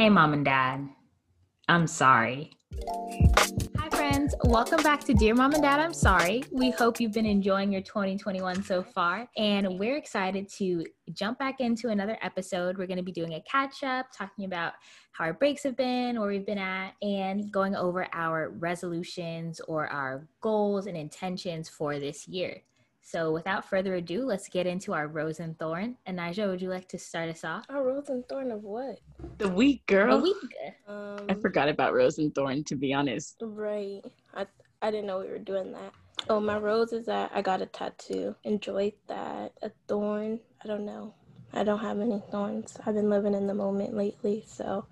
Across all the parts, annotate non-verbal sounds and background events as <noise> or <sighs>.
Hey, mom and dad. I'm sorry. Hi, friends. Welcome back to Dear Mom and Dad. I'm sorry. We hope you've been enjoying your 2021 so far. And we're excited to jump back into another episode. We're going to be doing a catch up, talking about how our breaks have been, where we've been at, and going over our resolutions or our goals and intentions for this year. So without further ado, let's get into our rose and thorn. And Nigel, would you like to start us off? Our rose and thorn of what? The week, girl. The week. Um, I forgot about Rose and Thorn, to be honest. Right. I I didn't know we were doing that. Oh, my rose is that I got a tattoo. Enjoyed that. A thorn. I don't know. I don't have any thorns. I've been living in the moment lately, so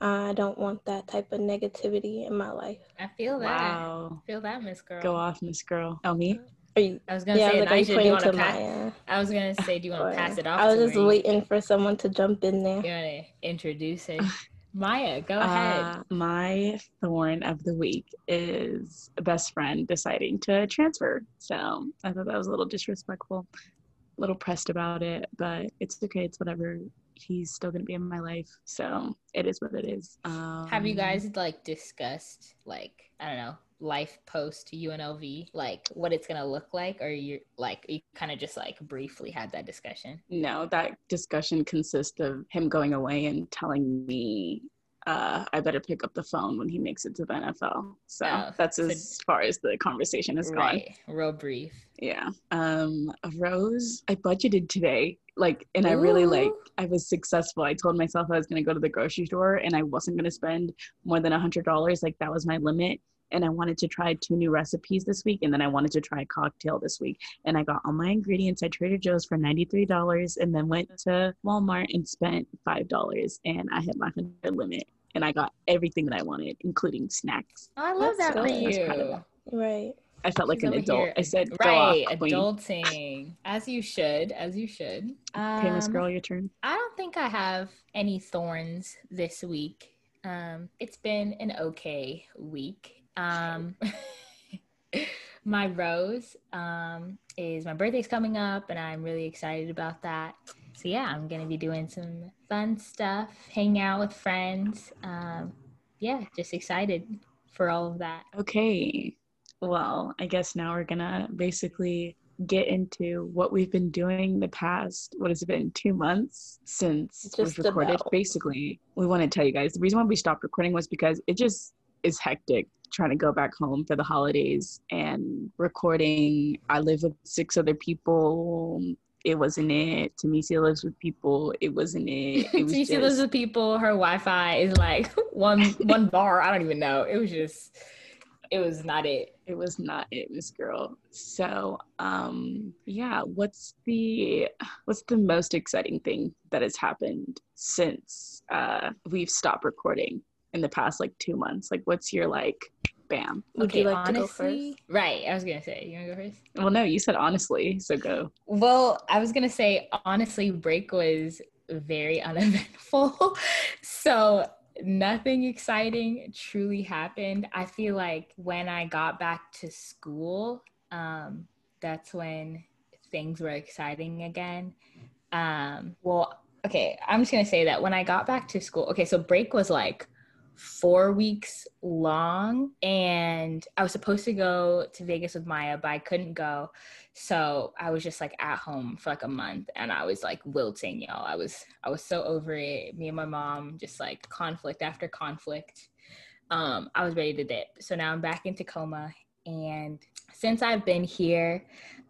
I don't want that type of negativity in my life. I feel that. Wow. I feel that, Miss Girl. Go off, Miss Girl. Oh, me? Are you? I was gonna Yeah, say, like, are do you want to to pass? my? I was gonna say, do you want to pass it off? I was just her? waiting for someone to jump in there. You want to introduce it? <sighs> Maya, go ahead. Uh, my thorn of the week is a best friend deciding to transfer. So I thought that was a little disrespectful, a little pressed about it, but it's okay. It's whatever. He's still going to be in my life. So it is what it is. Um, Have you guys like discussed like I don't know life post UNLV like what it's gonna look like, or you like you kind of just like briefly had that discussion? No, that discussion consists of him going away and telling me uh, I better pick up the phone when he makes it to the NFL. So Oh, that's so- as far as the conversation has gone. Right, real brief. Yeah. Um, rose. I budgeted today, like, and I really like. I was successful. I told myself I was going to go to the grocery store and I wasn't going to spend more than a hundred dollars. Like that was my limit. And I wanted to try two new recipes this week, and then I wanted to try a cocktail this week. And I got all my ingredients at Trader Joe's for ninety three dollars, and then went to Walmart and spent five dollars, and I hit my hundred limit. And I got everything that I wanted, including snacks. Oh, I love That's that for good. I was proud of you. that. Right. I felt like She's an adult. here- I said, "Go right, off, queen." adulting as you should, as you should. Okay, Miss Um, Girl, your turn. I don't think I have any thorns this week. Um, it's been an okay week. Um, <laughs> my rose um, is my birthday's coming up, and I'm really excited about that. So yeah, I'm gonna be doing some fun stuff, hanging out with friends. Um, yeah, just excited for all of that. Okay. Well, I guess now we're gonna basically get into what we've been doing the past what has it been two months since we've recorded about. basically we want to tell you guys the reason why we stopped recording was because it just is hectic trying to go back home for the holidays and recording i live with six other people it wasn't it Tamisia lives with people it wasn't it <laughs> it was just, lives with people. Her Wi-Fi is like <laughs> one one bar. I don't even know. It was just, it was not it. it was not it miss girl so um yeah what's the what's the most exciting thing that has happened since uh we've stopped recording in the past like two months like what's your like bam Would you like to go first? Right. I was gonna say, you wanna go first? well no you said honestly so go Well, I was gonna say honestly, break was very <laughs> uneventful. so nothing exciting truly happened. I feel like when I got back to school, um, that's when things were exciting again. Um, well, okay, I'm just gonna say that when I got back to school, okay, so break was like four weeks long and I was supposed to go to Vegas with Maya, but I couldn't go. So I was just like at home for like a month and I was like wilting, y'all. I was I was so over it. Me and my mom just like conflict after conflict. Um, I was ready to dip. So now I'm back in Tacoma and since I've been here,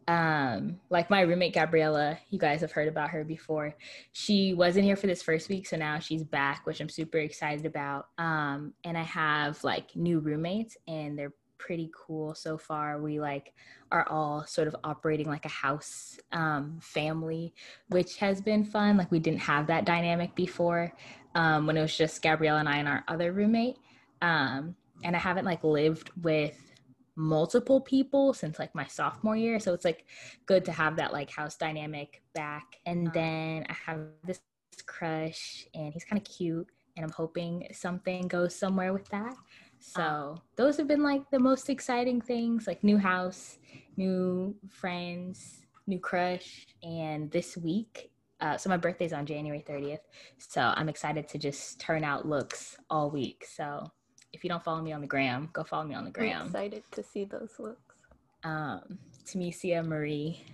um, like my roommate Gabriella, you guys have heard about her before. She wasn't here for this first week, so now she's back, which I'm super excited about. Um, and I have like new roommates, and they're pretty cool so far. We like are all sort of operating like a house um, family, which has been fun. Like we didn't have that dynamic before um, when it was just Gabriella and I and our other roommate. Um, and I haven't like lived with multiple people since like my sophomore year so it's like good to have that like house dynamic back and then i have this crush and he's kind of cute and i'm hoping something goes somewhere with that so those have been like the most exciting things like new house new friends new crush and this week Uh, so my birthday's on January 30th. So I'm excited to just turn out looks all week. So if you don't follow me on the gram, go follow me on the gram. I'm gram. excited to see those looks. Um, Tamesia Marie.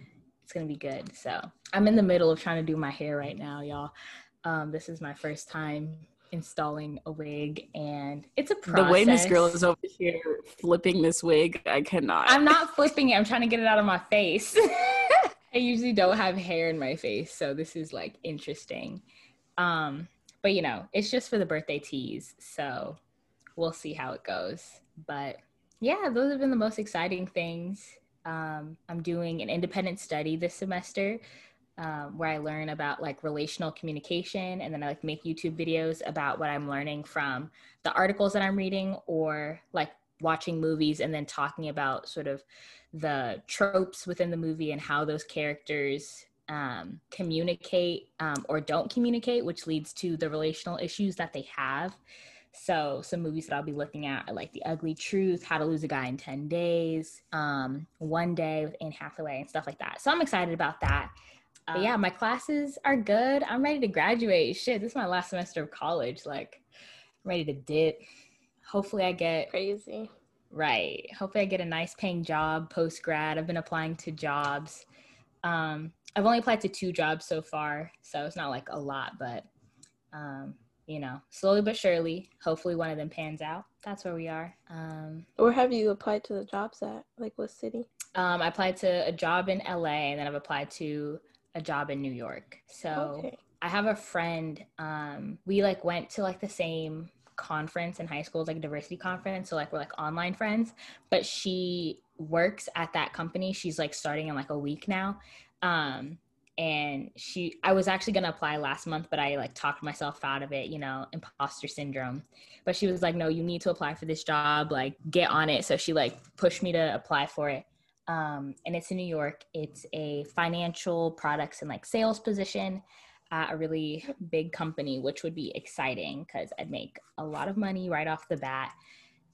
It's gonna be good. So I'm in the middle of trying to do my hair right now, y'all. Um, this is my first time installing a wig, and it's a process. The way Miss Girl is over here flipping this wig, I cannot. I'm not flipping it. I'm trying to get it out of my face. <laughs> I usually don't have hair in my face, so this is like interesting. Um, but you know, it's just for the birthday tease, so we'll see how it goes. But yeah, those have been the most exciting things. Um, I'm doing an independent study this semester um, where I learn about like relational communication, and then I like make YouTube videos about what I'm learning from the articles that I'm reading or like watching movies and then talking about sort of the tropes within the movie and how those characters um, communicate um, or don't communicate, which leads to the relational issues that they have. So, some movies that I'll be looking at are like The Ugly Truth, How to Lose a Guy in 10 Days, um, One Day with Anne Hathaway, and stuff like that. So, I'm excited about that. But yeah, my classes are good. I'm ready to graduate. Shit, this is my last semester of college. Like, I'm ready to dip. Hopefully, I get Crazy. Right. Hopefully, I get a nice paying job post grad. I've been applying to jobs. Um, I've only applied to two jobs so far, so it's not like a lot, but um, you know, slowly but surely, hopefully one of them pans out. That's where we are. Um, Where have you applied to the jobs at? Like what city? um, I applied to a job in LA, and then I've applied to a job in New York. So Okay. I have a friend. Um, we like went to like the same conference in high school, like a diversity conference. So like we're like online friends. But she works at that company. She's like starting in like a week now. Um, and she, I was actually gonna apply last month, but I like talked myself out of it. You know, imposter syndrome. But she was like, "No, you need to apply for this job. Like, get on it." So she like pushed me to apply for it um, and it's in New York. It's a financial products and like sales position at a really big company, which would be exciting because I'd make a lot of money right off the bat.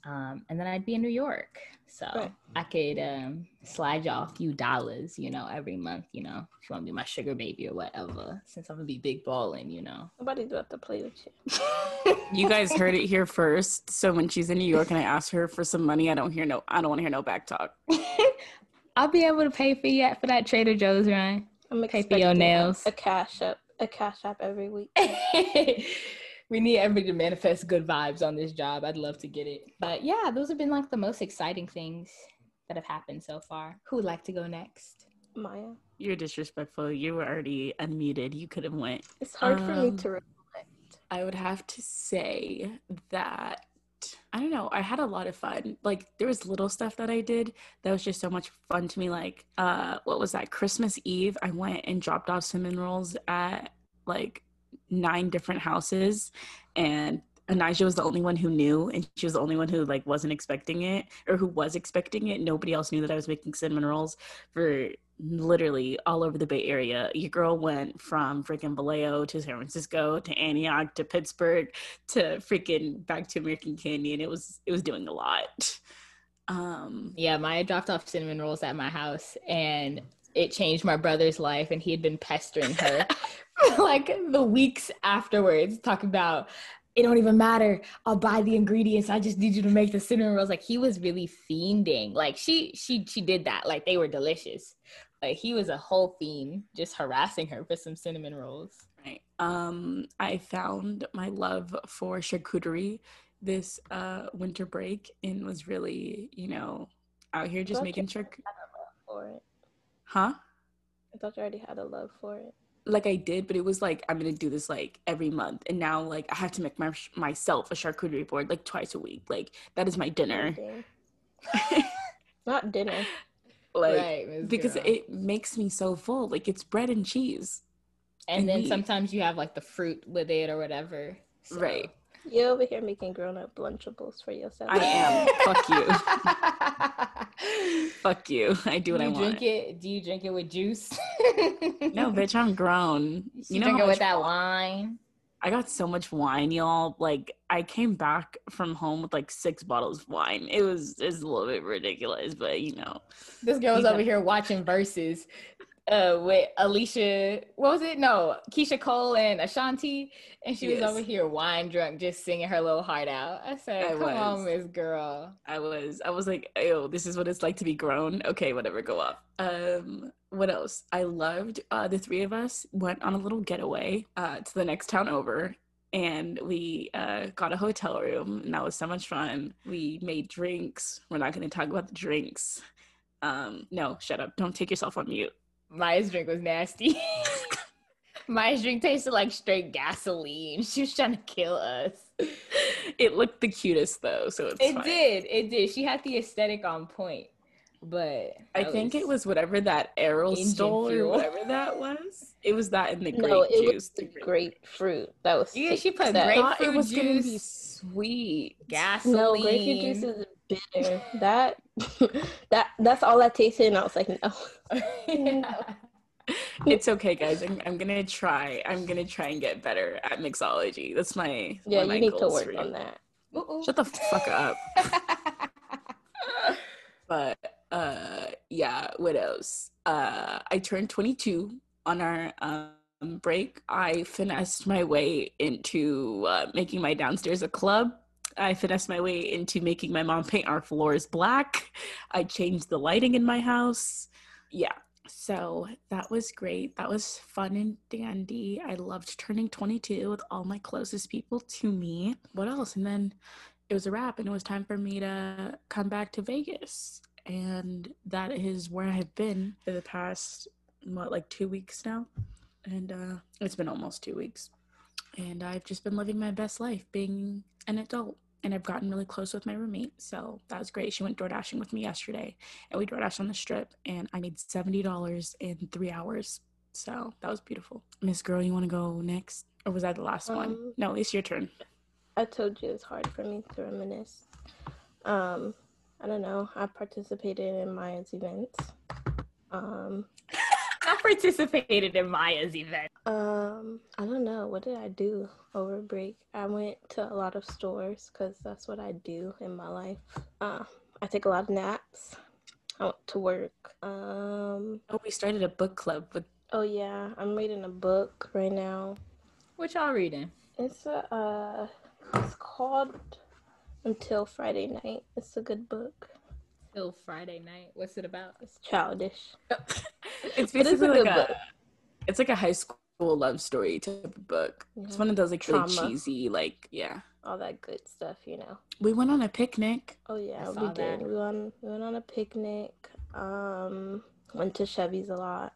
Um, and then I'd be in New York. So Right. I could um, slide y'all a few dollars, you know, every month, you know, if you want to be my sugar baby or whatever, since I'm going to be big balling, you know. Nobody's about to play with you. You guys heard it here first. So when she's in New York and I ask her for some money, I don't hear no. I don't want to hear no back talk. <laughs> I'll be able to pay for you for that Trader Joe's, Ryan. I'm Pay for your nails. A cash up, a cash app every week. <laughs> we need everybody to manifest good vibes on this job. I'd love to get it. But yeah, those have been like the most exciting things that have happened so far. Who would like to go next? Maya, You're disrespectful. You were already unmuted. You could have went. it's hard for me Um, to. Re- I would have to say that I don't know. I had a lot of fun. Like there was little stuff that I did that was just so much fun to me. Like uh, what was that? Christmas Eve, I went and dropped off cinnamon rolls at like nine different houses, and Anijah was the only one who knew, and she was the only one who like wasn't expecting it or who was expecting it. Nobody else knew that I was making cinnamon rolls for literally all over the Bay Area. Your girl went from freaking Vallejo to San Francisco to Antioch to Pittsburg to freaking back to American Canyon. It was it was doing a lot. Um Yeah, Maya dropped off cinnamon rolls at my house and it changed my brother's life and he had been pestering her <laughs> like the weeks afterwards, talking about it don't even matter. I'll buy the ingredients. I just need you to make the cinnamon rolls. Like he was really fiending. Like she she she did that. Like they were delicious. Like he was a whole fiend just harassing her for some cinnamon rolls. right. Um I found my love for charcuterie this uh winter break and was really, you know, out here just making you huh? I thought you already had a love for it. like I did, but it was like I'm gonna do this like every month, and now like I have to make my myself a charcuterie board like twice a week. Like that is my dinner. <laughs> Not dinner. like right. Because Girl. it makes me so full. Like it's bread and cheese. and and then meat. sometimes you have like the fruit with it or whatever. So- Right. You over here making grown up lunchables for yourself. I am. Fuck you. <laughs> <laughs> Fuck you. <laughs> I do what you I drink want. it? Do you drink it with juice? No, <laughs> bitch, I'm grown. You, You know drink it with that wine. I got so much wine, y'all. Like I came back from home with like six bottles of wine. It was it's a little bit ridiculous, but you know. This girl's Yeah. over here watching Verzuz. Uh with Alicia, what was it? No, Keyshia Cole and Ashanti, and she was over here wine drunk, just singing her little heart out. I said, I "Come was. on, Miss Girl." I was I was like, oh, this is what it's like to be grown. Okay, whatever, go off. Um, what else? I loved uh the three of us went on a little getaway uh to the next town over and we uh got a hotel room and that was so much fun. We made drinks. We're not gonna talk about the drinks. Um, no, shut up. Don't take yourself on mute. Maya's drink was nasty. <laughs> Maya's drink tasted like straight gasoline. She was trying to kill us. It looked the cutest though, so it's It fine. did. It did. She had the aesthetic on point, but I think it was whatever that Errol Engine stole or whatever that was. It was that in the grape no, it juice. was the the grapefruit. That was Yeah, she put That- I thought it grapefruit was gonna be sweet. gasoline. No, grapefruit juice is bitter. That <laughs> that that's all I tasted, and I was like, no. <laughs> Yeah. It's okay, guys. I'm, I'm gonna try. I'm gonna try and get better at mixology. That's my Yeah, one of my you need to work on that. Ooh, Shut the fuck up. <laughs> But uh, yeah. What else? Uh, I turned 22 on our um break. I finessed my way into uh, making my downstairs a club. I finessed my way into making my mom paint our floors black. I changed the lighting in my house. Yeah. So that was great. That was fun and dandy. I loved turning 22 with all my closest people to me. What else? And then it was a wrap, and it was time for me to come back to Vegas. And that is where I've been for the past, what, like two weeks now? And uh, it's been almost two weeks. And I've just been living my best life being an adult. And I've gotten really close with my roommate. So that was great. She went door dashing with me yesterday and we door dashed on the strip and I made $70 in three hours. So that was beautiful. Miss Girl, you want to go next? Or was that the last one? Um, No, it's your turn. I told you it's hard for me to reminisce. Um, I don't know. <laughs> I participated in Maya's events. Um, I participated in Maya's event. Um, I don't know. What did I do over break? I went to a lot of stores because that's what I do in my life. Uh, I take a lot of naps. I went to work. Um, Oh, we started a book club with oh yeah, I'm reading a book right now. What y'all reading? It's a uh, it's called Until Friday Night. It's a good book. Till Friday night. What's it about? It's childish. <laughs> it's But it's a basically good like a, book. it's like a high school love story type of book. It's one of those like really cheesy, like yeah. All that good stuff, you know. We went on a picnic. Oh yeah, I we did. that. We went we went on a picnic. Um, went to Chevy's a lot.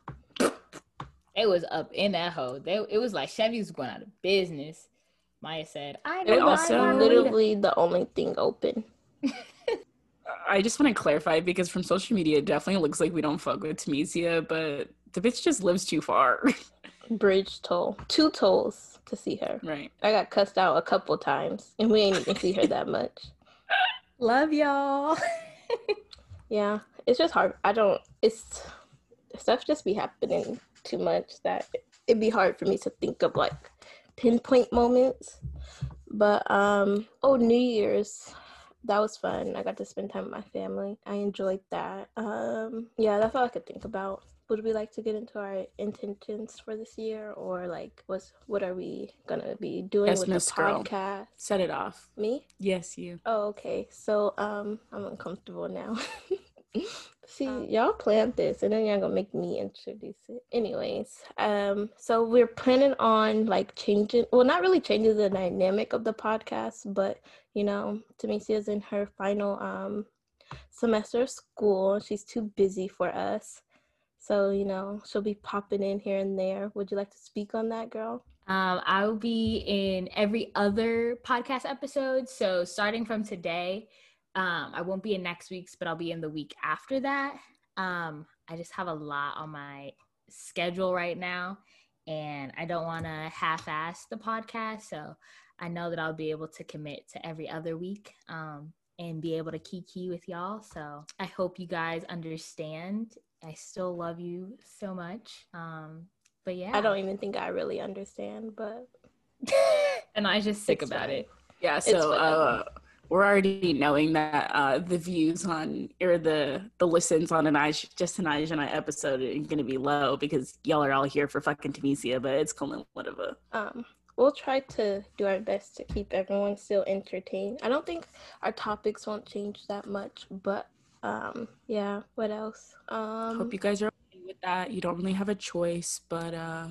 It was up in that hole. They, it was like Chevy's going out of business. Maya said, "I know That's also- my literally the only thing open. I just want to clarify because from social media, it definitely looks like we don't fuck with Tamesia, but the bitch just lives too far. <laughs> Bridge toll, two tolls to see her. right. I got cussed out a couple times, and we ain't even see her that <laughs> much. love y'all." <laughs> Yeah, it's just hard. I don't. It's stuff just be happening too much that it'd be hard for me to think of like pinpoint moments. But um, oh, New Year's, that was fun. I got to spend time with my family. I enjoyed that. Um, yeah, that's all I could think about. Would we like to get into our intentions for this year, or like, what's what are we gonna be doing Yes, with Miss the Girl. podcast? Set it off. Me? Yes, you. Oh, okay. So um I'm uncomfortable now. <laughs> See, Um, y'all planned this and then y'all gonna make me introduce it. Anyways, um, so we're planning on like changing well not really changing the dynamic of the podcast, but you know, Tamisia's in her final um semester of school. She's too busy for us. So, you know, she'll be popping in here and there. Would you like to speak on that, girl? Um, I will be in every other podcast episode. So starting from today, um, I won't be in next week's, but I'll be in the week after that. Um, I just have a lot on my schedule right now, and I don't want to half-ass the podcast. So I know that I'll be able to commit to every other week. Um, and be able to kiki with y'all. So I hope you guys understand. I still love you so much. Um, but yeah, I don't even think I really understand, but <laughs> and I just sick about fine. it. Yeah, so uh we're already knowing that uh, the views on or the the listens on an I just Anijah and I episode are gonna be low because y'all are all here for fucking Tunisia, but it's cool whatever. Um, we'll try to do our best to keep everyone still entertained. I don't think our topics won't change that much, but um, yeah. What else? Um, hope you guys are okay with that. You don't really have a choice, but uh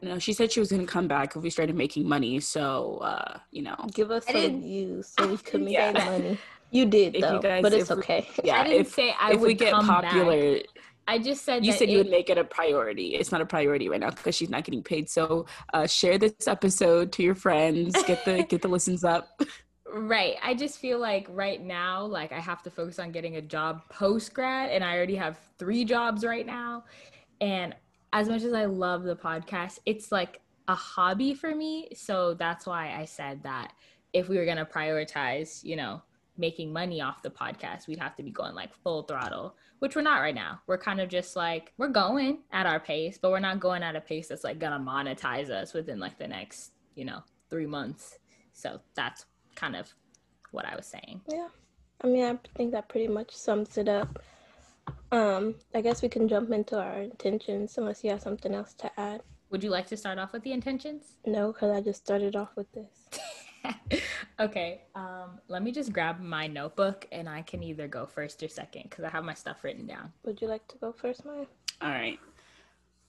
you know, she said she was gonna come back if we started making money. So, uh, you know, give us some views so we could <laughs> make yeah. money. You did, though, guys, but it's okay. Yeah, I didn't if, say I if would we get popular. Back. I just said you said it, you would make it a priority. It's not a priority right now because she's not getting paid. So, uh, share this episode to your friends. Get the get the listens up. <laughs> Right. I just feel like right now, like I have to focus on getting a job post grad, and I already have three jobs right now, and as much as I love the podcast, it's like a hobby for me. So that's why I said that if we were going to prioritize, you know, making money off the podcast, we'd have to be going like full throttle, which we're not right now. We're kind of just like, we're going at our pace, but we're not going at a pace that's like going to monetize us within like the next, you know, three months. So that's kind of what I was saying. Yeah. I mean, I think that pretty much sums it up. Um, I guess we can jump into our intentions unless you have something else to add. Would you like to start off with the intentions? No, because I just started off with this. <laughs> okay. Um, let me just grab my notebook and I can either go first or second because I have my stuff written down. Would you like to go first, Maya? All right.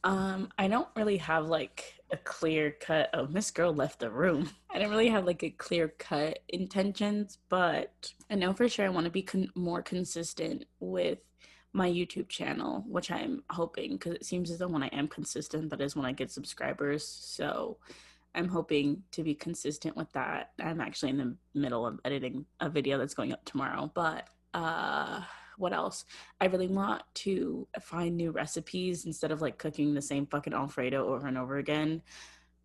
Um, I don't really have like a clear cut. Oh, Miss Girl left the room. <laughs> I didn't really have like a clear cut intentions, but I know for sure I want to be con- more consistent with my YouTube channel, which I'm hoping because it seems as though when I am consistent, that is when I get subscribers. So I'm hoping to be consistent with that. I'm actually in the middle of editing a video that's going up tomorrow, but uh what else? I really want to find new recipes instead of like cooking the same fucking Alfredo over and over again.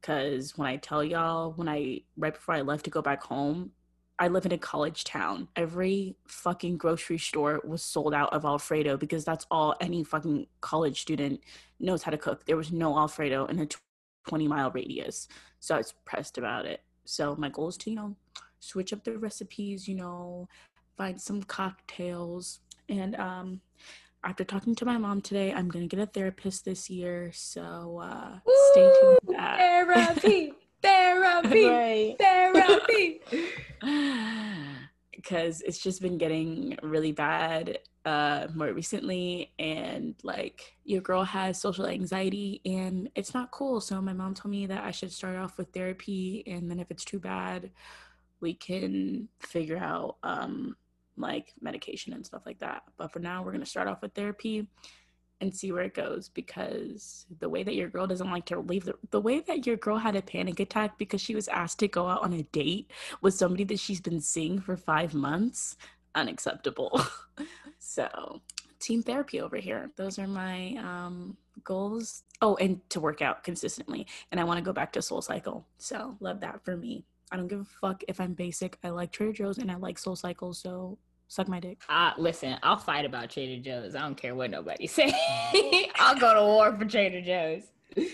Cause when I tell y'all, when I right before I left to go back home, I live in a college town. Every fucking grocery store was sold out of Alfredo because that's all any fucking college student knows how to cook. There was no Alfredo in a 20 mile radius. So I was pressed about it. So my goal is to, you know, switch up the recipes, you know, find some cocktails. And um after talking to my mom today, I'm gonna get a therapist this year. So uh Ooh, stay tuned for that. Therapy. <laughs> therapy, right. therapy. <laughs> Because it's just been getting really bad uh, more recently, and like your girl has social anxiety, and it's not cool. So my mom told me that I should start off with therapy, and then if it's too bad, we can figure out um, like medication and stuff like that. But for now, we're gonna start off with therapy and see where it goes because the way that your girl doesn't like to leave the, the way that your girl had a panic attack because she was asked to go out on a date with somebody that she's been seeing for five months unacceptable. <laughs> So team therapy over here. Those are my um, goals. Oh and to work out consistently. And i want to go back to SoulCycle. So love that for me i don't give a fuck if i'm basic i like trader joe's and i like SoulCycle so Suck my dick. Uh, listen, I'll fight about Trader Joe's. I don't care what nobody <laughs> say. I'll go to war for Trader Joe's. <laughs>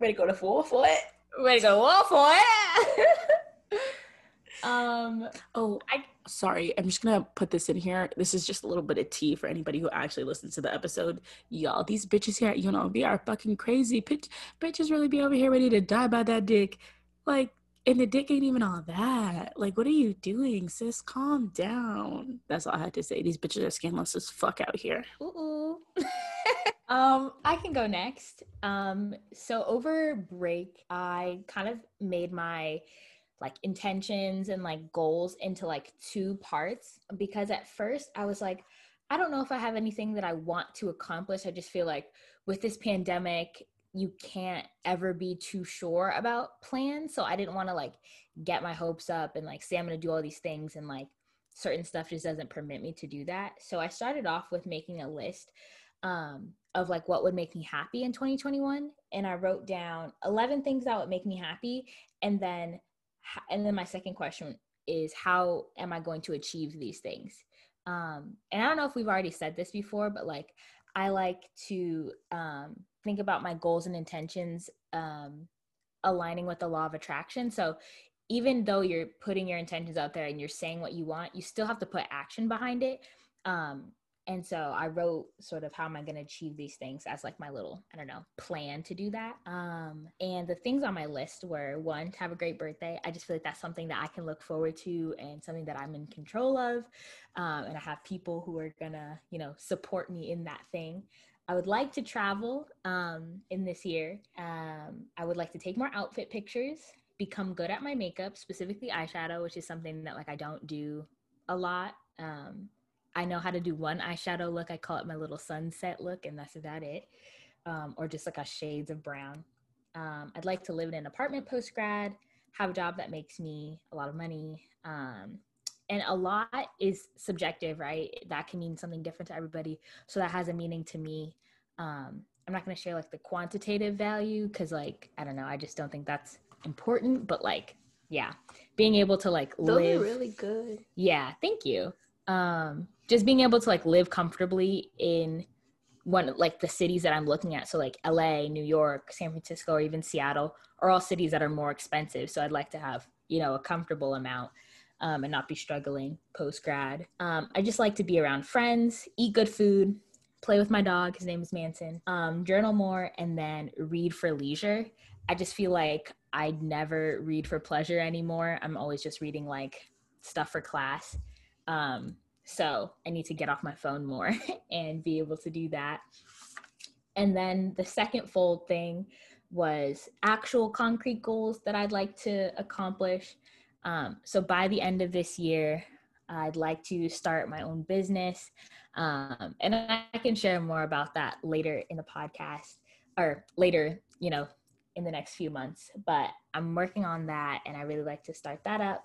Ready to go to war for it? Ready to go to war for it? <laughs> um. Oh, I. Sorry, I'm just gonna put this in here. This is just a little bit of tea for anybody who actually listens to the episode. Y'all, these bitches here, you know, they are fucking crazy. Bitch, bitches really be over here ready to die by that dick. Like, and the dick ain't even all that. Like, what are you doing, sis? Calm down. That's all I had to say. These bitches are scandalous as fuck out here. Ooh. <laughs> um, I can go next. Um, so over break, I kind of made my like intentions and like goals into like two parts because at first I was like, I don't know if I have anything that I want to accomplish. I just feel like with this pandemic you can't ever be too sure about plans. So I didn't want to like get my hopes up and like say I'm going to do all these things and like certain stuff just doesn't permit me to do that. So I started off with making a list um, of like what would make me happy in 2021 and I wrote down 11 things that would make me happy and then and then my second question is how am I going to achieve these things? Um, and I don't know if we've already said this before, but like I like to um, think about my goals and intentions um, aligning with the law of attraction. So even though you're putting your intentions out there and you're saying what you want, you still have to put action behind it. Um, and so I wrote sort of how am I going to achieve these things as like my little, I don't know, plan to do that. Um, and the things on my list were one, to have a great birthday. I just feel like that's something that I can look forward to and something that I'm in control of. Um, and I have people who are going to, you know, support me in that thing. I would like to travel um, in this year. Um, I would like to take more outfit pictures, become good at my makeup, specifically eyeshadow, which is something that like I don't do a lot. Um, I know how to do one eyeshadow look. I call it my little sunset look, and that's about it. Um, or just like a shades of brown. Um, I'd like to live in an apartment post grad, have a job that makes me a lot of money. And a lot is subjective, right? That can mean something different to everybody. So that has a meaning to me. Um, I'm not going to share like the quantitative value because, like, I don't know. I just don't think that's important. But like, yeah, being able to like Those live. really good. Yeah, thank you. Um, just being able to like live comfortably in one like the cities that I'm looking at. So like LA, New York, San Francisco, or even Seattle are all cities that are more expensive. So I'd like to have, you know, a comfortable amount um, and not be struggling post grad. Um, I just like to be around friends, eat good food, play with my dog. His name is Manson. Um, journal more and then read for leisure. I just feel like I'd never read for pleasure anymore. I'm always just reading like stuff for class. Um, so I need to get off my phone more <laughs> and be able to do that. And then the second fold thing was actual concrete goals that I'd like to accomplish. Um, so by the end of this year, I'd like to start my own business. Um, and I can share more about that later in the podcast or later, you know, in the next few months. But I'm working on that and I really like to start that up.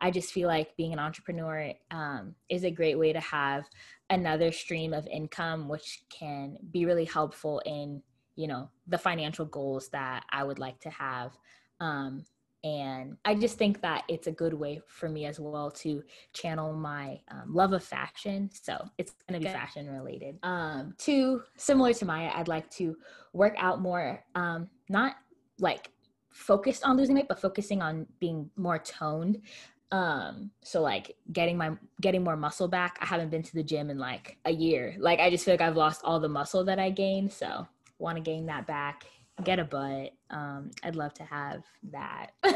I just feel like being an entrepreneur um, is a great way to have another stream of income, which can be really helpful in, you know, the financial goals that I would like to have. Um, and I just think that it's a good way for me as well to channel my um, love of fashion. So it's going to be fashion related. Um, two, similar to Maya, I'd like to work out more, um, not like focused on losing weight, but focusing on being more toned. Um so like getting my getting more muscle back. I haven't been to the gym in like a year. Like i just feel like i've lost all the muscle that i gained. So want to gain that back get a butt um i'd love to have that. <laughs>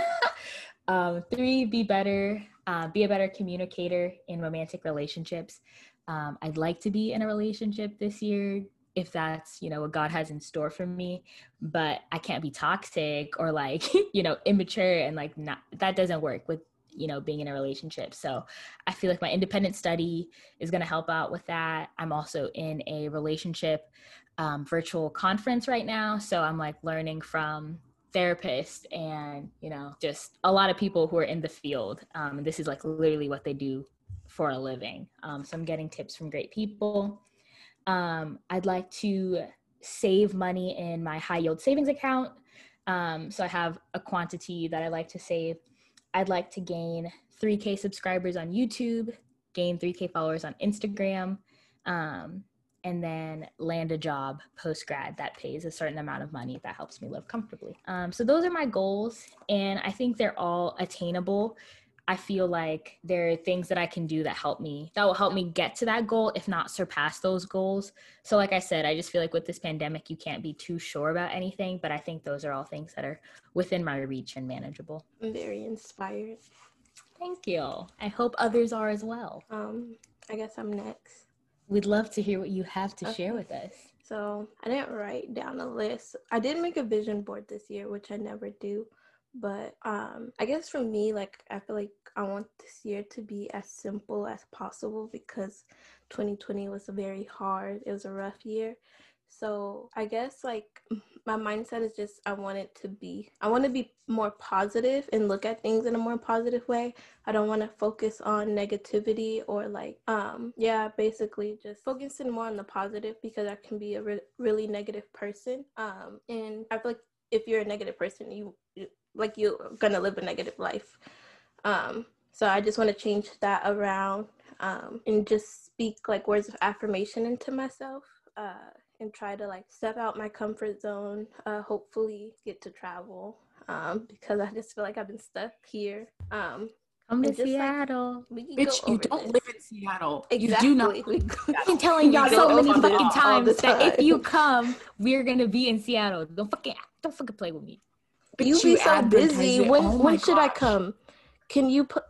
Um three be better uh, be a better communicator in romantic relationships. Um i'd like to be in a relationship this year if that's you know what god has in store for me but i can't be toxic or like <laughs> you know immature and like not that doesn't work with you know being in a relationship. So i feel like my independent study is going to help out with that. I'm also in a relationship um, virtual conference right now. So i'm like learning from therapists and you know just a lot of people who are in the field. Um, this is like literally what they do for a living. Um, so i'm getting tips from great people. Um, i'd like to save money in my high yield savings account. Um, so i have a quantity that i like to save. I'd like to gain 3K subscribers on YouTube, gain 3K followers on Instagram, um, and then land a job post grad that pays a certain amount of money that helps me live comfortably. Um, so those are my goals, and I think they're all attainable. I feel like there are things that I can do that help me, that will help me get to that goal, if not surpass those goals. So, like I said, I just feel like with this pandemic, you can't be too sure about anything, but I think those are all things that are within my reach and manageable. I'm very inspired. Thank you. I hope others are as well. Um, I guess I'm next. We'd love to hear what you have to Okay. share with us. So I didn't write down a list. I did make a vision board this year, which I never do. But um, I guess for me, like I feel like I want this year to be as simple as possible because 2020 was very hard. It was a rough year. So I guess like <laughs> my mindset is just I want it to be I want to be more positive and look at things in a more positive way. I don't want to focus on negativity or like um yeah, basically just focusing more on the positive because I can be a re- really negative person. Um and I feel like if you're a negative person, you, like you're going to live a negative life. Um so I just want to change that around um and just speak like words of affirmation into myself. Uh and try to like step out my comfort zone uh hopefully get to travel um, because I just feel like I've been stuck here. Um, Come to And just like- Seattle. Bitch, you don't this. live in Seattle. Exactly. You do not. <laughs> I've been telling y'all so many fucking all times the that if you <laughs> come, we're gonna be in Seattle. Don't fucking don't fucking play with me. But you be so busy. it. When Oh my when should I come? Can you put?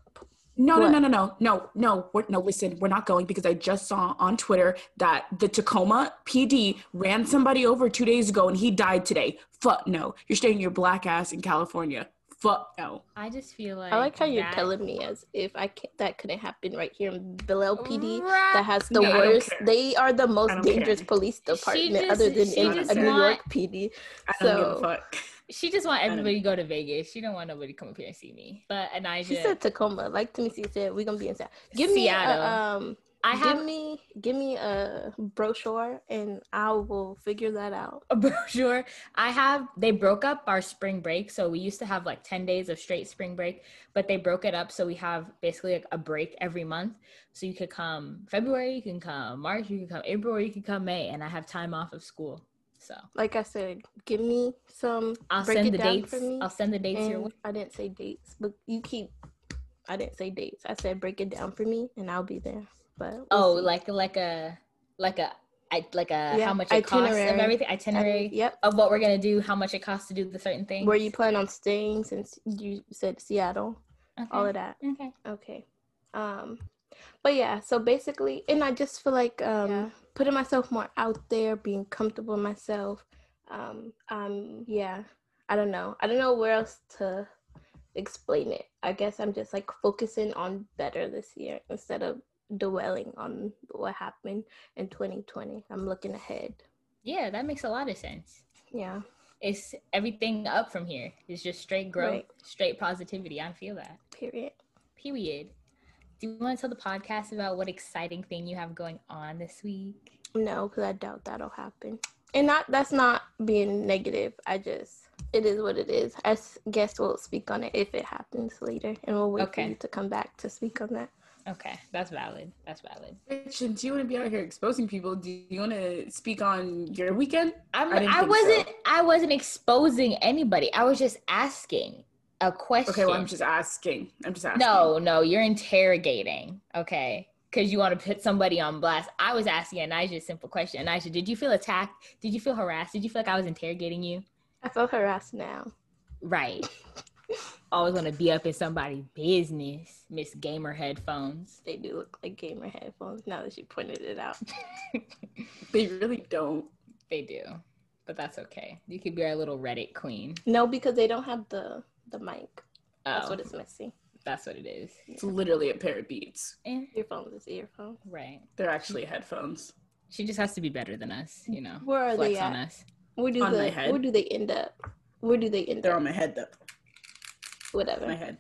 No, no, What? no, no, no, no, no. We're, no, listen, we're not going because I just saw on Twitter that the Tacoma PD ran somebody over two days ago and he died today. Fuck no. You're staying your black ass in California. Fuck no. I just feel like I like how you're telling me as if I can't, that couldn't happen right here in Belleville PD. That has the Yeah, worst. They are the most dangerous care. police department just- other than in a New York PD. I don't give So- a fuck. She just want everybody to go to Vegas. She don't want nobody to come up here and see me. But and I She said Tacoma. Like Timothy said, we're gonna be in Seattle. Give me Seattle. a, um. I have give me give me a brochure and I will figure that out. a <laughs> brochure. I have they broke up our spring break. So we used to have like 10 days of straight spring break, but they broke it up so we have basically like a break every month. So you could come February, you can come March, you can come April, or you can come May, and I have time off of school. So Like I said, give me some. I'll break send it the dates. I'll send the dates your way. I didn't say dates, but you keep. I didn't say dates. I said break it down for me, and I'll be there. But we'll Oh, see. like like a like a I like a Yeah, how much it costs of itinerary. everything I- itinerary yep. of what we're gonna do, how much it costs to do the certain thing. Where you plan on staying since you said Seattle, okay. all of that. okay. Okay. Um, but yeah, so basically, and I just feel like um Yeah. putting myself more out there, being comfortable in myself. Um, um, yeah, I don't know. I don't know where else to explain it. I guess I'm just like focusing on better this year instead of dwelling on what happened in 2020. I'm looking ahead. Yeah, that makes a lot of sense. Yeah. It's everything up from here. It's just straight growth, Right. straight positivity. I feel that. Period. Period. Do you want to tell the podcast about what exciting thing you have going on this week? No, because I doubt that'll happen. And not that's not being negative. I just it is what it is. I s- guess we'll speak on it if it happens later, and we'll wait Okay. for you to come back to speak on that. Okay, that's valid. That's valid. Bitch, since you want to be out here exposing people, do you want to speak on your weekend? I'm, I I, wasn't. so. I wasn't exposing anybody. I was just asking a question. Okay, well, I'm just asking. I'm just asking. No, no, you're interrogating. Okay. Because you want to put somebody on blast. I was asking Anijah a simple question. Anijah, did you feel attacked? Did you feel harassed? Did you feel like I was interrogating you? I feel harassed now. Right. <laughs> Always want to be up in somebody's business, Miss Gamer Headphones. They do look like gamer headphones now that you pointed it out. <laughs> They really don't. They do. But that's okay. You could be our little Reddit queen. No, because they don't have the the mic. That's Oh, what it's missing. that's what it is. It's literally a pair of beats. Eh, Earphones is earphones. right. They're actually headphones. She just has to be better than us, you know. Where are Flex they on at? us. Where do On my the head. where do they end up? Where do they end They're up? on my head, though. Whatever. My head.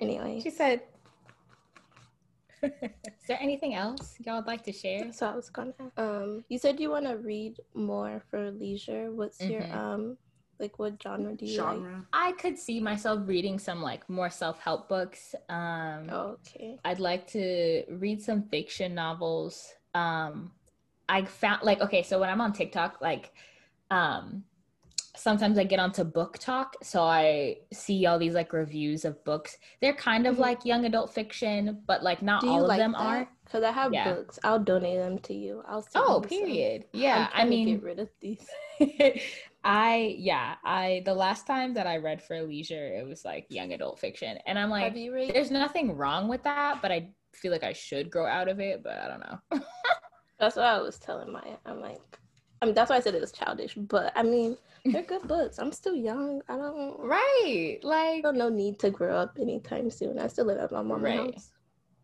Anyway, She said. <laughs> Is there anything else y'all would like to share? So I was gonna. Um, you said you want to read more for leisure. What's your Mhm. um, like what genre do you like? Genre. I could see myself reading some like more self-help books. Um Oh, okay. I'd like to read some fiction novels. Um I found like okay, so when I'm on TikTok, like um sometimes I get onto BookTok, so I see all these like reviews of books. They're kind of Mhm. like young adult fiction, but like not all like of them that? are. Because I have Yeah. books. I'll donate them to you. I'll. send Oh, you some. period. I'm Yeah, I mean get rid of these. <laughs> <laughs> I yeah, I the last time that I read for leisure, it was like young adult fiction. And I'm like read? there's nothing wrong with that, but I feel like I should grow out of it, but I don't know. <laughs> That's what I was telling Maya. I'm like, I mean, that's why I said it was childish. But I mean, they're good books. I'm still young. I don't. right. I Like don't no need to grow up anytime soon. I still live at my mom's Right. house.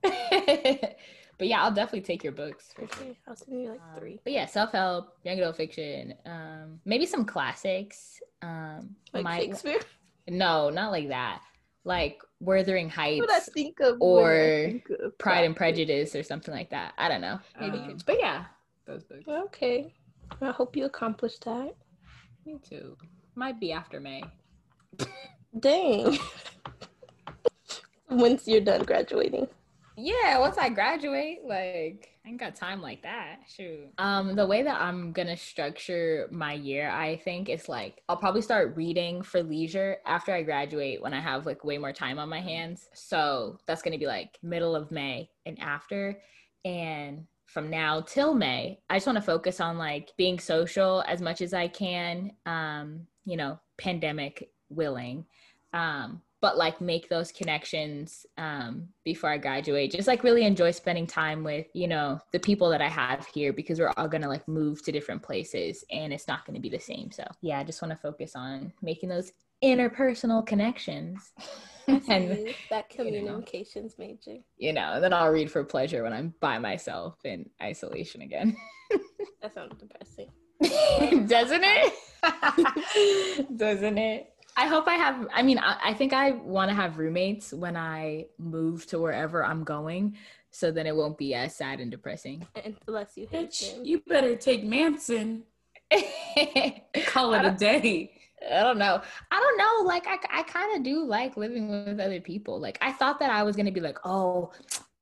<laughs> but yeah, I'll definitely take your books for sure. I'll send you like Um, three. but yeah, self help, young adult fiction, um, maybe some classics. Um, Like my- Shakespeare. no, not like that. Like Wuthering Heights, what I think of when I or Pride and. Prejudice, or something like that. I don't know. Maybe. Um, but yeah, those books. Okay. I hope you accomplish that. Me too. Might be after May. Dang. <laughs> Once you're done graduating. Yeah, once I graduate, like I ain't got time like that. Shoot. Um, the way that I'm gonna structure my year, I think is like I'll probably start reading for leisure after I graduate when I have like way more time on my hands. So that's gonna be like middle of May and after. And from now till May, I just want to focus on like being social as much as I can. Um, you know, pandemic willing. Um, but like make those connections um, before I graduate. Just like really enjoy spending time with, you know, the people that I have here because we're all gonna like move to different places and it's not gonna be the same. So yeah, I just want to focus on making those interpersonal connections. <laughs> <laughs> and that communications you know, major. You know, and then I'll read for pleasure when I'm by myself in isolation again. <laughs> that sounds depressing. Doesn't it? Doesn't it? I hope I have. I mean, I, I think I want to have roommates when I move to wherever I'm going, so then it won't be as sad and depressing. Unless you hate Bitch, them. You better take Manson. <laughs> Call it a day. I don't know. I don't know. Like, I, I kind of do like living with other people. Like, I thought that I was going to be like, oh,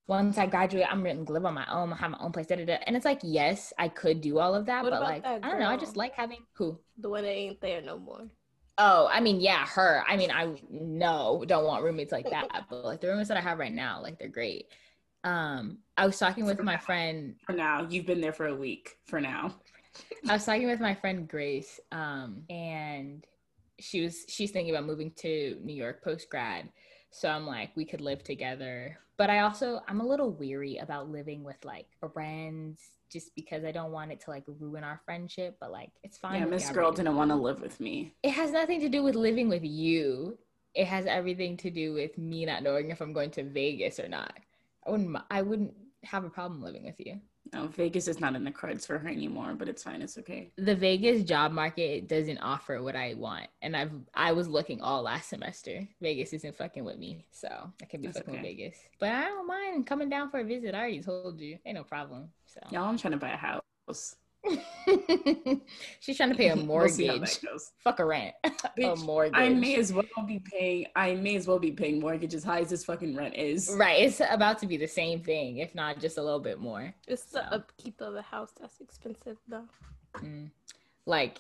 once I graduate, I'm going to live on my own, I have my own place. Da, da, da. And it's like, yes, I could do all of that. What but like, I don't know. I just like having who? The one that ain't there no more. Oh, I mean, yeah, her. I mean, I no, don't want roommates like that. But like the roommates that I have right now, like they're great. Um, I was talking with my friend. For now, you've been there for a week. For now, I was talking with my friend Grace, um, and she was she's thinking about moving to New York post grad. So I'm like, we could live together. But I also I'm a little weary about living with like friends just because I don't want it to like ruin our friendship. But like, it's fine. Yeah, Miss Girl didn't want to live with me. It has nothing to do with living with you. It has everything to do with me not knowing if I'm going to Vegas or not. I wouldn't. I wouldn't have a problem living with you. No, Vegas is not in the cards for her anymore, but it's fine. It's okay. The Vegas job market doesn't offer what I want, and I've I was looking all last semester. Vegas isn't fucking with me, so I can be That's fucking okay. with Vegas. But I don't mind coming down for a visit. I already told you, ain't no problem. So y'all, I'm trying to buy a house. <laughs> She's trying to pay a <laughs> mortgage. We'll Fuck a rent. <laughs> Bitch, a mortgage. I may as well be paying. I may as well be paying mortgage as high as this fucking rent is. Right. It's about to be the same thing, if not just a little bit more. It's so. the upkeep of the house that's expensive, though. Mm. Like,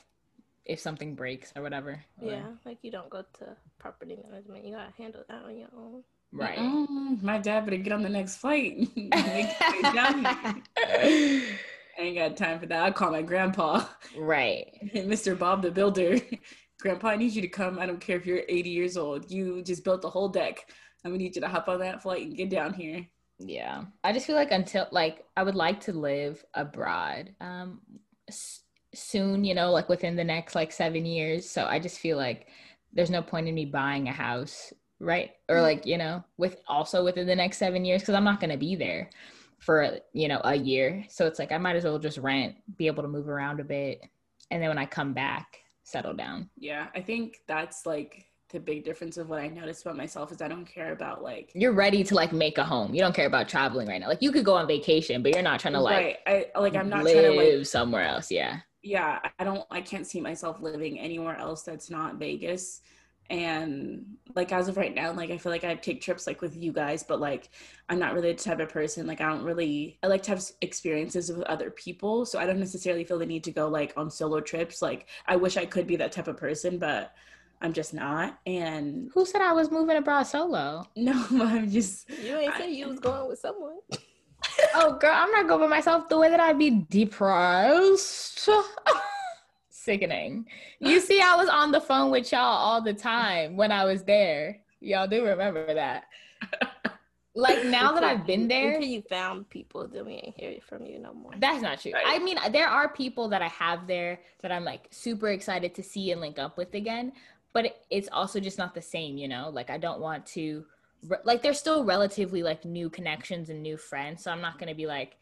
if something breaks or whatever. Or... Yeah, like you don't go to property management. You gotta handle that on your own. Right. Mm-mm. My dad better get on the next flight. I ain't got time for that. I'll call my grandpa. Right. <laughs> Mr. Bob the Builder. <laughs> Grandpa, I need you to come. I don't care if you're 80 years old. You just built the whole deck. I'm gonna need you to hop on that flight and get down here. Yeah. I just feel like until like I would like to live abroad. Um s- soon, you know, like within the next like 7 years. So I just feel like there's no point in me buying a house, right? Or like, you know, with also within the next 7 years cuz I'm not going to be there for you know a year. So it's like i might as well just rent be able to move around a bit. And then when i come back settle down. Yeah i think that's like the big difference of what i noticed about myself is i don't care about like you're ready to like make a home. You don't care about traveling right now. Like you could go on vacation but you're not trying to like right. i like i'm not trying to like somewhere else. Yeah. Yeah i don't i can't see myself living anywhere else that's not vegas and like as of right now like i feel like i take trips like with you guys but like i'm not really the type of person like i don't really i like to have experiences with other people so i don't necessarily feel the need to go like on solo trips. Like i wish i could be that type of person but i'm just not and who said i was moving abroad solo? <laughs> No <laughs> i'm just you ain't say you was going with someone. Oh girl i'm not going by myself. The way that i'd be depressed <laughs> sickening. You see, I was on the phone with y'all all the time when I was there. Y'all do remember that. <laughs> Like now that I've been there, until you found people, then we ain't hear from you no more. That's not true. Right. I mean, there are people that I have there that I'm like super excited to see and link up with again, but it's also just not the same, you know. Like I don't want to, like they're still relatively like new connections and new friends, so I'm not gonna be like,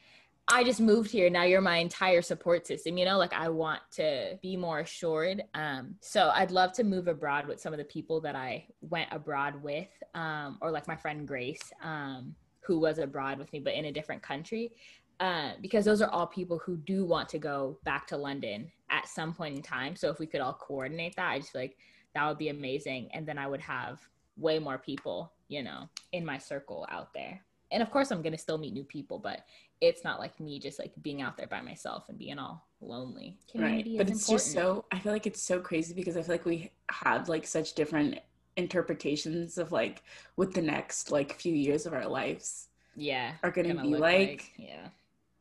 I just moved here. Now you're my entire support system. You know, like I want to be more assured. Um, so I'd love to move abroad with some of the people that I went abroad with, um, or like my friend Grace, um, who was abroad with me, but in a different country. Uh, because those are all people who do want to go back to London at some point in time. So if we could all coordinate that, I just feel like that would be amazing. And then I would have way more people, you know, in my circle out there and of course I'm gonna still meet new people, but it's not like me just like being out there by myself and being all lonely. Community right. But it's important. just so I feel like it's so crazy because I feel like we have like such different interpretations of like what the next like few years of our lives yeah are gonna, gonna be like. like. Yeah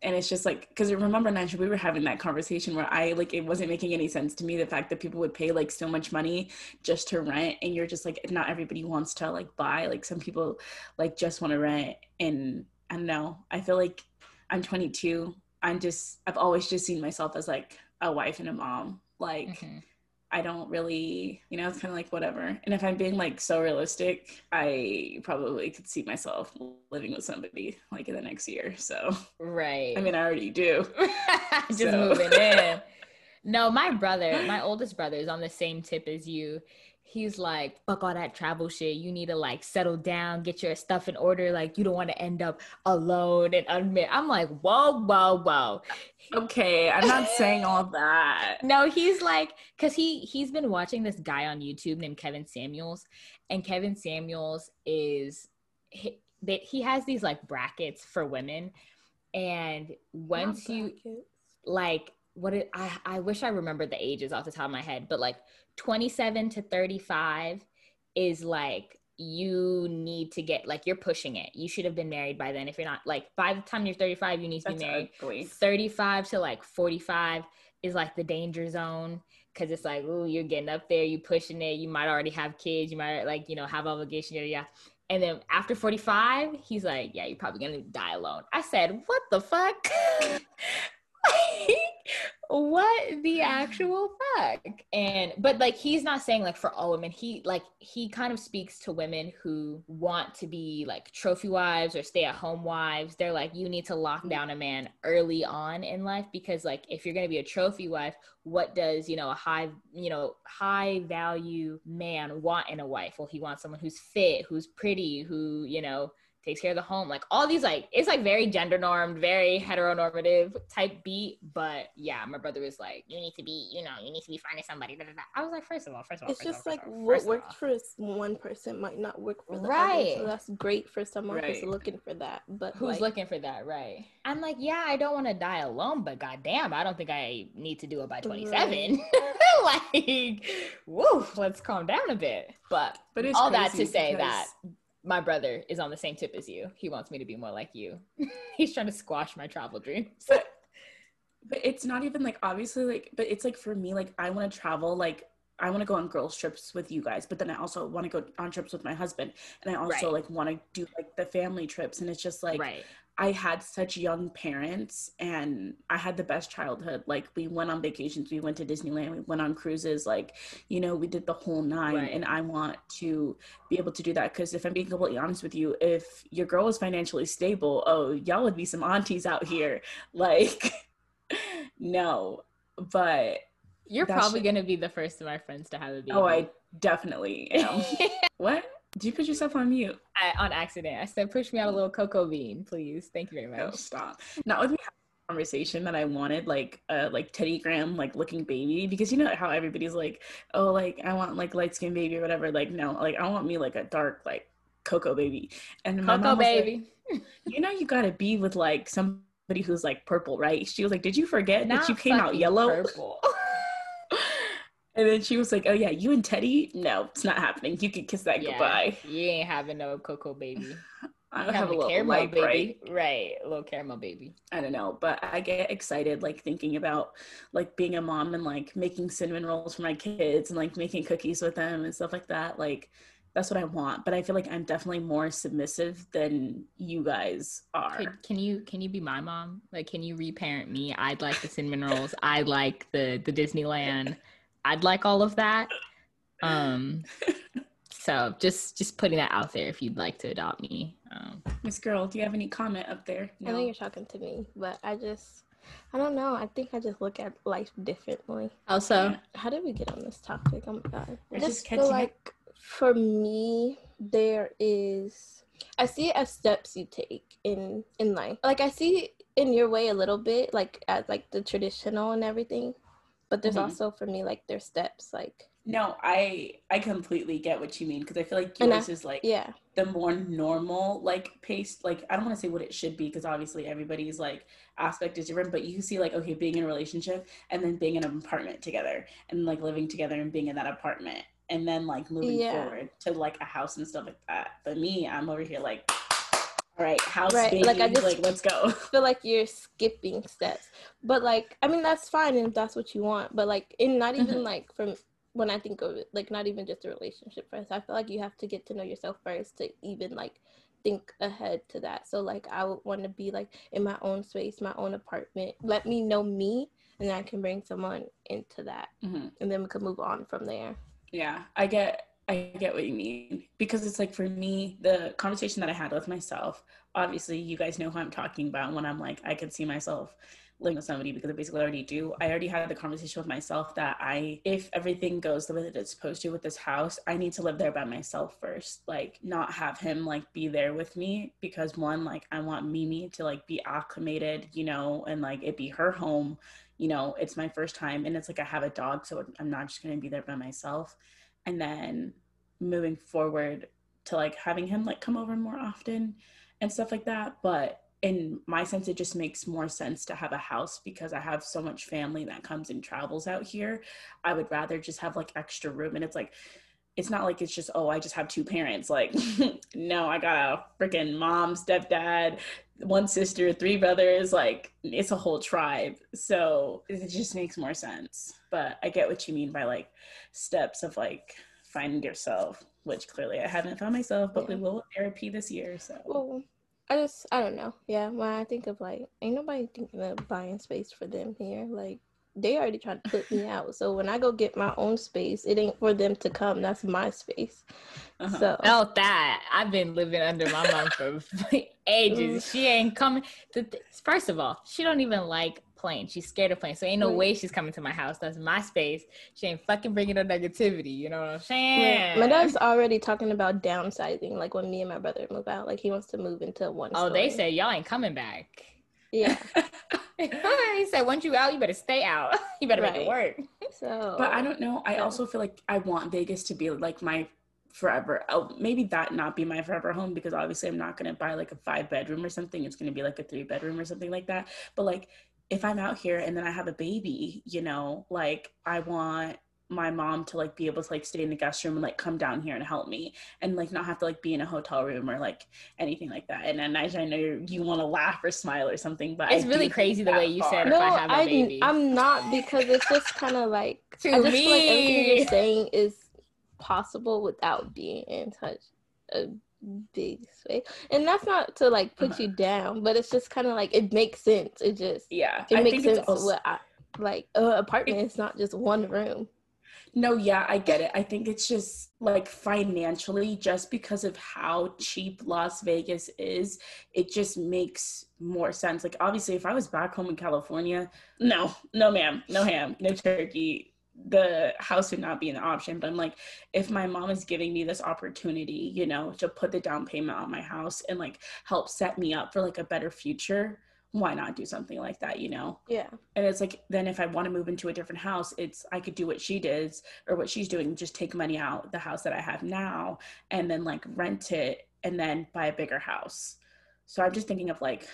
and it's just like because remember Nansha, we were having that conversation where i like it wasn't making any sense to me the fact that people would pay like so much money just to rent and you're just like not everybody wants to like buy like some people like just want to rent. And i don't know i feel like i'm 22 i'm just i've always just seen myself as like a wife and a mom. Like mm-hmm. I don't really, you know, it's kind of like whatever. And if I'm being like so realistic, I probably could see myself living with somebody like in the next year. So, right. I mean, I already do. <laughs> <laughs> Just moving in. <laughs> No, my brother, my oldest brother is on the same tip as you he's like, fuck all that travel shit. You need to like settle down, get your stuff in order. Like you don't want to end up alone and unmet. I'm like, whoa, whoa, whoa. Okay, I'm not saying all that. <laughs> No, he's like, cause he he's been watching this guy on YouTube named Kevin Samuels, and Kevin Samuels is he, they, he has these like brackets for women, and once you like what it, I I wish I remembered the ages off the top of my head, but like 27 to 35 is like you need to get like you're pushing it. You should have been married by then. If you're not like by the time you're 35, you need to That's be married. Ugly. 35 to like 45 is like the danger zone because it's like, oh, you're getting up there, you pushing it. You might already have kids. You might like you know have obligation. Yeah, yeah. And then after 45, he's like, yeah, you're probably gonna die alone. I said, what the fuck? <laughs> what the mm. actual fuck? And but like he's not saying like for all women he like he kind of speaks to women who want to be like trophy wives or stay at home wives. They're like you need to lock mm. down a man early on in life because like if you're going to be a trophy wife what does you know a high you know high value man want in a wife? Well he wants someone who's fit who's pretty who you know takes care of the home like all these like it's like very gender normed very heteronormative type beat but yeah my brother was like you need to be you know you need to be finding somebody da, da, da. i was like first of all first of all it's just all, like what works for one person might not work for the right other, so that's great for someone right. who's looking for that but who's like, looking for that right i'm like yeah i don't want to die alone but goddamn i don't think i need to do it by 27 right. <laughs> like whoa let's calm down a bit but but all that to say that my brother is on the same tip as you. He wants me to be more like you. <laughs> He's trying to squash my travel dreams. But, but it's not even like obviously like but it's like for me like I want to travel like I want to go on girls trips with you guys, but then I also want to go on trips with my husband, and I also right. like want to do like the family trips, and it's just like right. I had such young parents, and I had the best childhood. Like we went on vacations, we went to Disneyland, we went on cruises, like you know we did the whole nine, right. and I want to be able to do that because if I'm being completely honest with you, if your girl is financially stable, oh y'all would be some aunties out here, <laughs> like <laughs> no, but you're probably shit. gonna be the first of my friends to have a baby. Oh, I definitely am. <laughs> what? Do you put yourself on mute? I, on accident. I said, "Push me out a little cocoa bean, please. Thank you very much." No, stop. Not with me conversation that I wanted, like a uh, like Teddy Graham like looking baby, because you know how everybody's like, oh, like I want like light skinned baby or whatever. Like no, like I want me like a dark like cocoa baby. And cocoa baby. Like, you know, you gotta be with like somebody who's like purple, right? She was like, "Did you forget Not that you came out yellow?" Purple. <laughs> And then she was like, "Oh yeah, you and Teddy? No, it's not happening. You can kiss that yeah, goodbye. You ain't having no cocoa baby. I have a little caramel light, baby, right? right? A little caramel baby. I don't know, but I get excited like thinking about like being a mom and like making cinnamon rolls for my kids and like making cookies with them and stuff like that. Like that's what I want. But I feel like I'm definitely more submissive than you guys are. Could, can you can you be my mom? Like, can you reparent me? I'd like the cinnamon rolls. I like the the Disneyland. I'd like all of that. Um, <laughs> so just just putting that out there if you'd like to adopt me. Um, Miss Girl, do you have any comment up there? No. I know you're talking to me, but I just I don't know. I think I just look at life differently. Also, how did we get on this topic? Oh my god! I just, just feel like up. for me, there is. I see it as steps you take in in life. Like I see in your way a little bit, like as like the traditional and everything but there's mm-hmm. also for me like there's steps like No, I I completely get what you mean because I feel like yours is like Yeah. the more normal like pace. Like I don't want to say what it should be because obviously everybody's like aspect is different. But you see like okay, being in a relationship and then being in an apartment together and like living together and being in that apartment and then like moving Yeah. forward to like a house and stuff like that. But me, I'm over here like, all right, house Right, baby, like, I just- like let's go. <laughs> feel like you're skipping steps. But like, I mean, that's fine if that's what you want. But like, in not even Mhm. like from when I think of it, like not even just a relationship first. I feel like you have to get to know yourself first to even like think ahead to that. So like, I would want to be like in my own space, my own apartment. Let me know me, and then I can bring someone into that, Mhm. and then we can move on from there. Yeah, I get I get what you mean because it's like for me the conversation that I had with myself. Obviously, you guys know who I'm talking about when I'm like I can see myself living with somebody because I basically already do. I already had the conversation with myself that I if everything goes the way that it's supposed to with this house, I need to live there by myself first. Like not have him like be there with me because one like I want Mimi to like be acclimated, you know, and like it be her home you know, it's my first time and it's like I have a dog, so I'm not just to be there by myself. And then moving forward to like having him like come over more often and stuff like that. But in my sense, it just makes more sense to have a house because I have so much family that comes and travels out here. I would rather just have like extra room. And it's like, it's not like it's just, oh, I just have two parents. Like, <laughs> no, I got a freaking mom, stepdad, one sister, three brothers, like it's a whole tribe. So it just makes more sense. But I get what you mean by like steps of like finding yourself, which clearly I haven't found myself, but we will therapy this year. So Well, I just I don't know. Yeah, when I think of like, ain't nobody thinking of buying space for them here. Like they already trying to put me out. So when I go get my own space, it ain't for them to come. That's my space. uh-huh. So Felt that. I've been living under my mom for <laughs> ages. She ain't coming. To th- First of all, she don't even like planes. She's scared of planes. So ain't no Right. way she's coming to my house. That's my space. She ain't fucking bringing no negativity. You know what I'm saying? my, my dad's already talking about downsizing. Like when me and my brother move out, like he wants to move into one. Oh, they story. said y'all ain't coming back. Yeah. he said once you out, you better stay out. <laughs> You better make it work. <laughs> So, But I don't know. I also feel like I want Vegas to be like my forever. Oh, maybe that not be my forever home because obviously I'm not gonna buy like a five bedroom or something. It's gonna be like a three bedroom or something like that. But like if I'm out here and then I have a baby, you know, like I want my mom to like be able to like stay in the guest room and like come down here and help me and like not have to like be in a hotel room or like anything like that. And then Nigel, I know you, you want to laugh or smile or something, but It's do really crazy the way you far. said it. no, if I have a I, baby. I'm not because it's just kind of like <laughs> To I just feel like everything you're saying is possible without being in such a big space. And that's not to like put Uh-huh. you down, but it's just kind of like it makes sense. It just Yeah, it I makes sense also- what I like uh, apartment it, is not just one room. No, yeah, I get it. I think it's just like financially, just because of how cheap Las Vegas is, it just makes more sense. Like, obviously, if I was back home in California, no, no, ma'am, no ham, no turkey, the house would not be an option. But I'm like, if my mom is giving me this opportunity, you know, to put the down payment on my house and like help set me up for like a better future, why not do something like that, you know? Yeah. and it's like then if i want to move into a different house it's i could do what she did or what she's doing just take money out the house that i have now and then like rent it and then buy a bigger house so i'm just thinking of like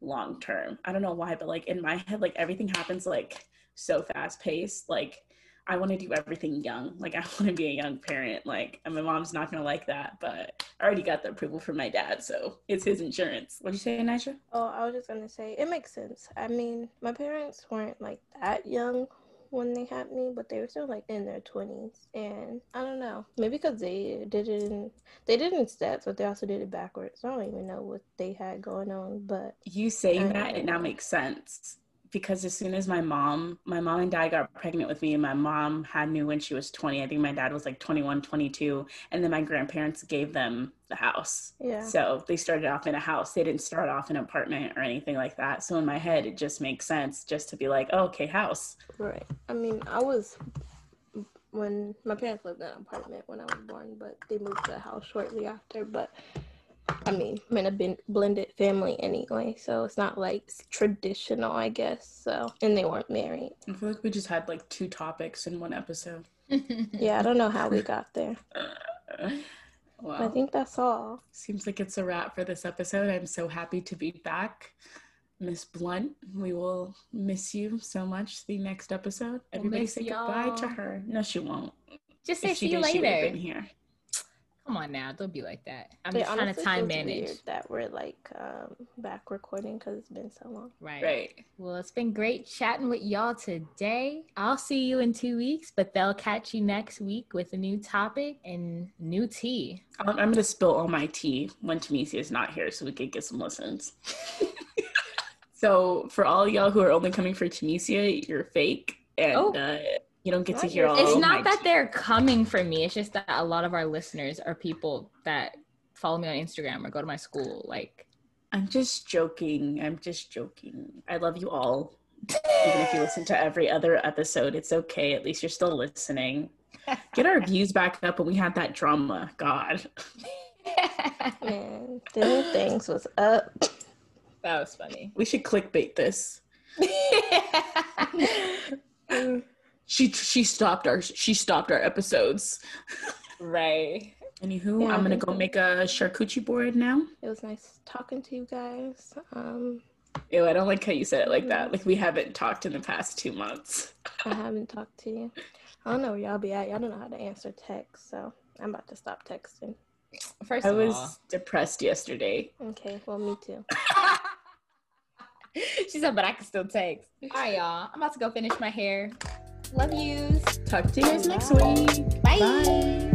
long term i don't know why but like in my head like everything happens like so fast paced like i want to do everything young like <laughs> i want to be a young parent like and my mom's not gonna like that but i already got the approval from my dad so it's his insurance what'd you say Nisha? Oh, I was just gonna say it makes sense. I mean, my parents weren't like that young when they had me, but they were still like in their twenties. And I don't know, maybe because they didn't they did it in steps, but they also did it backwards. I don't even know what they had going on, but you saying that it now makes sense because as soon as my mom my mom and dad got pregnant with me and my mom had me when she was 20 i think my dad was like 21 22 and then my grandparents gave them the house. Yeah, so they started off in a house. They didn't start off in an apartment or anything like that. So in my head it just makes sense just to be like oh, okay house. Right. I mean, I was when my parents lived in an apartment when I was born, but they moved to a house shortly after. But I mean, I'm in a bin- blended family anyway, so it's not like traditional, I guess. So, and they weren't married. i feel like we just had like two topics in one episode <laughs> Yeah, I don't know how we got there. <laughs> well, I think that's all. Seems like it's a wrap for this episode. I'm so happy to be back. Miss Blunt, we will miss you so much the next episode. We'll Everybody miss say goodbye to her. No, she won't. Just say If she see you did, she would've later. been here. Come on now, don't be like that. I'm It just trying to time feels manage. that we're like um, back recording because it's been so long. Right. Right. Well, it's been great chatting with y'all today. I'll see you in two weeks, but they'll catch you next week with a new topic and new tea. I'm, I'm going to spill all my tea when Tamesia is not here so we can get some listens. <laughs> so, for all y'all who are only coming for Tamesia, you're fake. And Oh. uh, you don't get to hear all fake. it's my not that tea. they're coming for me. It's just that a lot of our listeners are people that follow me on Instagram or go to my school. Like, I'm just joking. I'm just joking. I love you all. <laughs> Even if you listen to every other episode, it's okay. At least you're still listening. Get our <laughs> views back up when we had that drama. God. Man, them things was up. that was funny. We should clickbait this. <laughs> She she stopped our she stopped our episodes. right. Anywho, Yeah, I I'm gonna go make a charcuterie board now. It was nice talking to you guys. Um, Ew, I don't like how you said it like that. Like we haven't talked in the past two months. I haven't talked to you. I don't know where y'all be at. Y'all don't know how to answer text, so I'm about to stop texting. First I of was all, depressed yesterday. Okay, well, me too. <laughs> she said, but I can still text. All right, y'all. I'm about to go finish my hair. Love yous. Talk to you guys next week. Bye. Bye.